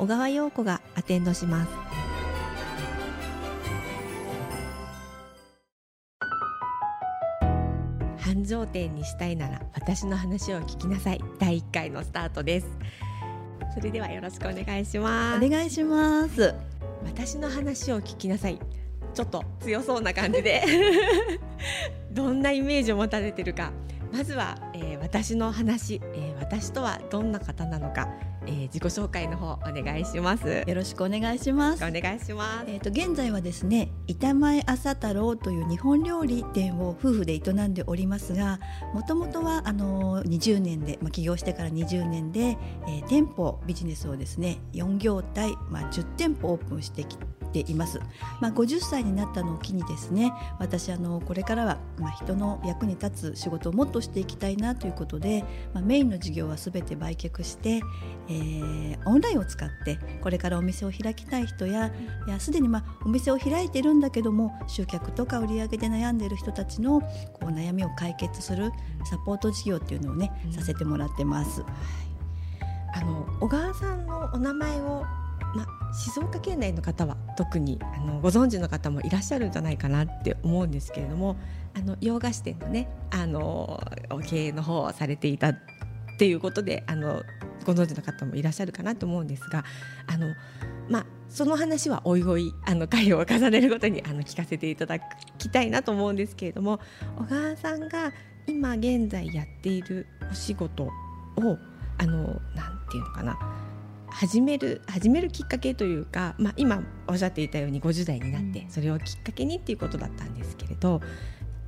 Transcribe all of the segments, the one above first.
小川陽子がアテンドします。繁盛店にしたいなら私の話を聞きなさい。第1回のスタートです。それではよろしくお願いします。お願いします。私の話を聞きなさい。ちょっと強そうな感じで。どんなイメージを持たれてるかまずは、えー、私の話、えー、私とはどんな方なのか、えー、自己紹介の方お願いします。よろしくお願いします。お願いします。えっ、と現在はですね板前朝太郎という日本料理店を夫婦で営んでおりますがもともとはあの20年でまあ起業してから20年で、えー、店舗ビジネスをですね4業態まあ10店舗オープンしてきています。まあ、50歳になったのを機にですね私あのこれからは、まあ、人の役に立つ仕事をもっとしていきたいなということで、まあ、メインの事業はすべて売却して、えー、オンラインを使ってこれからお店を開きたい人やすでに、まあ、お店を開いてるんだけども集客とか売り上げで悩んでいる人たちのこう悩みを解決するサポート事業っていうのをね、させてもらってます。あの小川さんのお名前をまあ、静岡県内の方は特にあのご存知の方もいらっしゃるんじゃないかなって思うんですけれどもあの洋菓子店のねあの経営の方をされていたっていうことであのご存知の方もいらっしゃるかなと思うんですがあの、まあ、その話はおいおいあの回を重ねるごとにあの聞かせていただきたいなと思うんですけれども小川さんが今現在やっているお仕事をあのなんていうのかな始める始めるきっかけというか、まあ、今おっしゃっていたように50代になってそれをきっかけにっていうことだったんですけれど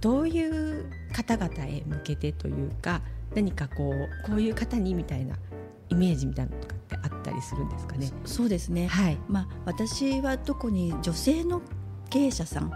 どういう方々へ向けてというか何かこうこういう方にみたいなイメージみたいなのとかってあったりするんですかね？そうですね。はい。まあ私は特に女性の経営者さん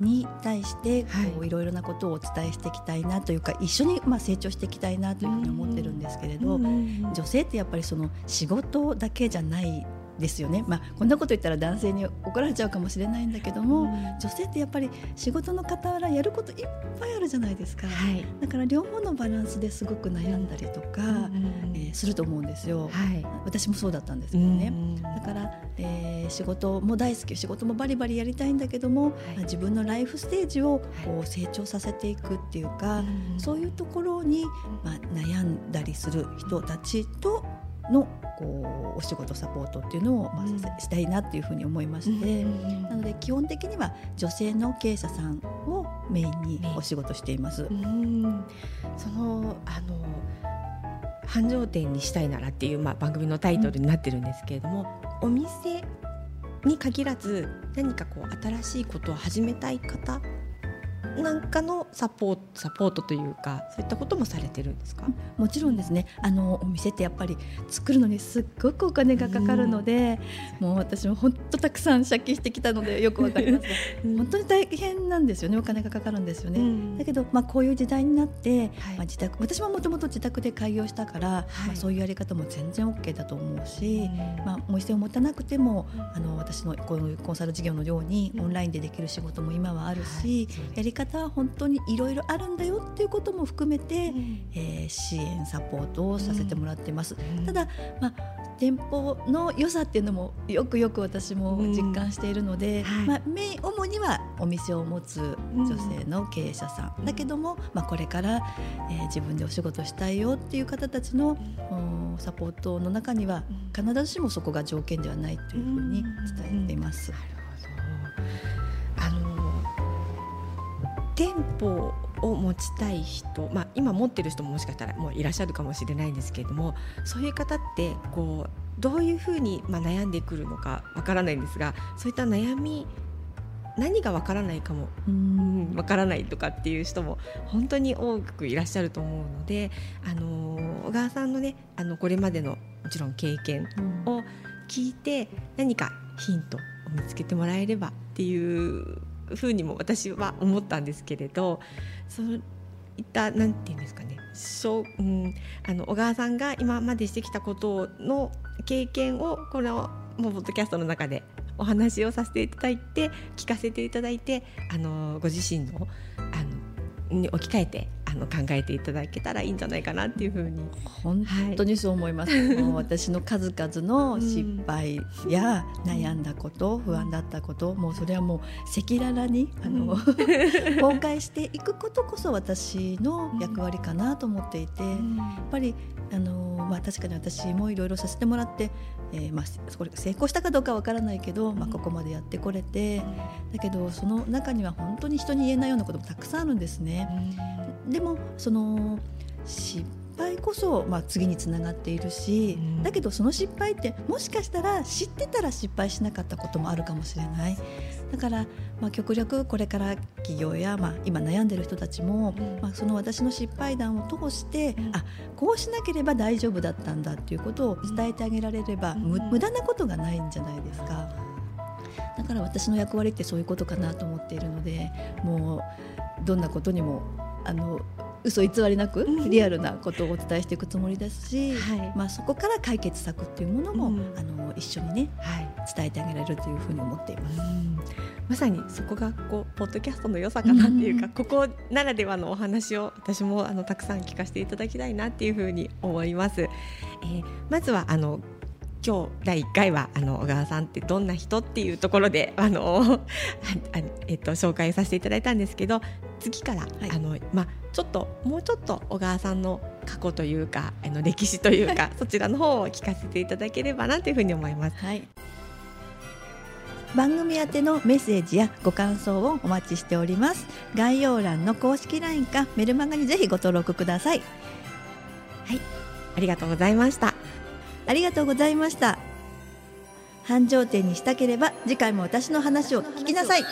に対してこういろいろなことをお伝えしていきたいなというか一緒にまあ成長していきたいなというふうに思ってるんですけれど女性ってやっぱりその仕事だけじゃないですよね、まあ、こんなこと言ったら男性に怒られちゃうかもしれないんだけども、うん、女性ってやっぱり仕事の傍らやることいっぱいあるじゃないですか、はい、だから両方のバランスですごく悩んだりとか、うん、えー、すると思うんですよ、はい、私もそうだったんですけどね、うん、だから、えー、仕事も大好き仕事もバリバリやりたいんだけども、はい、自分のライフステージをこう成長させていくっていうか、そういうところに、まあ、悩んだりする人たちとのこうお仕事サポートっていうのを、まあ、したいなっていうふうに思いまして、なので基本的には女性の経営者さんをメインにお仕事しています。そのあの繁盛店にしたいならっていう、まあ、番組のタイトルになってるんですけれども、お店に限らず何かこう新しいことを始めたい方なんかのサポートサポートというかそういったこともされてるんですか？もちろんですね。あのお店ってやっぱり作るのにすっごくお金がかかるので、うん、もう私も本当たくさん借金してきたのでよくわかります。が本当に大変なんですよね。お金がかかるんですよね、うん、だけど、まあ、こういう時代になって、はい、まあ、自宅私ももともと自宅で開業したから、はい、まあ、そういうやり方も全然 OK だと思うし、うん、まあ、お店を持たなくてもあの私のこういうコンサル事業のようにオンラインでできる仕事も今はあるし、はい、やり方は本当にいろいろあるんだよっていうことも含めて、うん、えー、支援サポートをさせてもらってます。うん、ただ、まあ、店舗の良さっていうのもよくよく私も実感しているので、うんまあ、メイン主にはお店を持つ女性の経営者さん、だけども、まあ、これから、えー、自分でお仕事したいよっていう方たちの、サポートの中には必ずしもそこが条件ではないというふうに伝えています。なる店舗を持ちたい人、まあ、今持ってる人ももしかしたらもういらっしゃるかもしれないんですけれどもそういう方ってこうどういうふうにまあ悩んでくるのかわからないんですがそういった悩み何がわからないかもわからないとかっていう人も本当に多くいらっしゃると思うので、あの小川さんのねあのこれまでのもちろん経験を聞いて何かヒントを見つけてもらえればっていうふうにも私は思ったんですけれどそういったなんて言うんですかねそう、うん、あの小川さんが今までしてきたことの経験をこのポッドキャストの中でお話をさせていただいて聞かせていただいてあのご自身のあのに置き換えてあの考えていただけたらいいんじゃないかなっていうふうに。本当にそう思います、はい、もう私の数々の失敗や悩んだこと、不安だったこともうそれはもう赤裸々にあの、公開していくことこそ私の役割かなと思っていて、やっぱりあの、まあ、確かに私もいろいろさせてもらってえーまあ、これ成功したかどうかわからないけど、まあ、ここまでやってこれてだけどその中には本当に人に言えないようなこともたくさんあるんですね。でもその失敗こそ、まあ、次につながっているし、だけどその失敗ってもしかしたら知ってたら失敗しなかったこともあるかもしれない。だから、まあ、極力これから企業や、まあ、今悩んでる人たちも、うん、まあ、その私の失敗談を通して、うん、あこうしなければ大丈夫だったんだっていうことを伝えてあげられれば、うん、無駄なことがないんじゃないですか。だから私の役割ってそういうことかなと思っているのでもうどんなことにもあの嘘偽りなくリアルなことをお伝えしていくつもりですし、はい、まあ、そこから解決策っていうものも、うん、あの一緒にね、はい、伝えてあげられるというふうに思っています。まさにそこがこうポッドキャストの良さかなっていうか、うん、ここならではのお話を私もあのたくさん聞かせていただきたいなっていうふうに思います。えー、まずはあの今日第1回はあの小川さんってどんな人っていうところであのえっと、紹介させていただいたんですけど次から、はい、あのまあ、ちょっともうちょっと小川さんの過去というかあの歴史というか、そちらの方を聞かせていただければなというふうに思います。はい。番組宛てのメッセージやご感想をお待ちしております。概要欄の公式 LINE かメルマガにぜひご登録ください。はい。ありがとうございましたありがとうございました。繁盛店にしたければ次回も私の話を聞きなさい。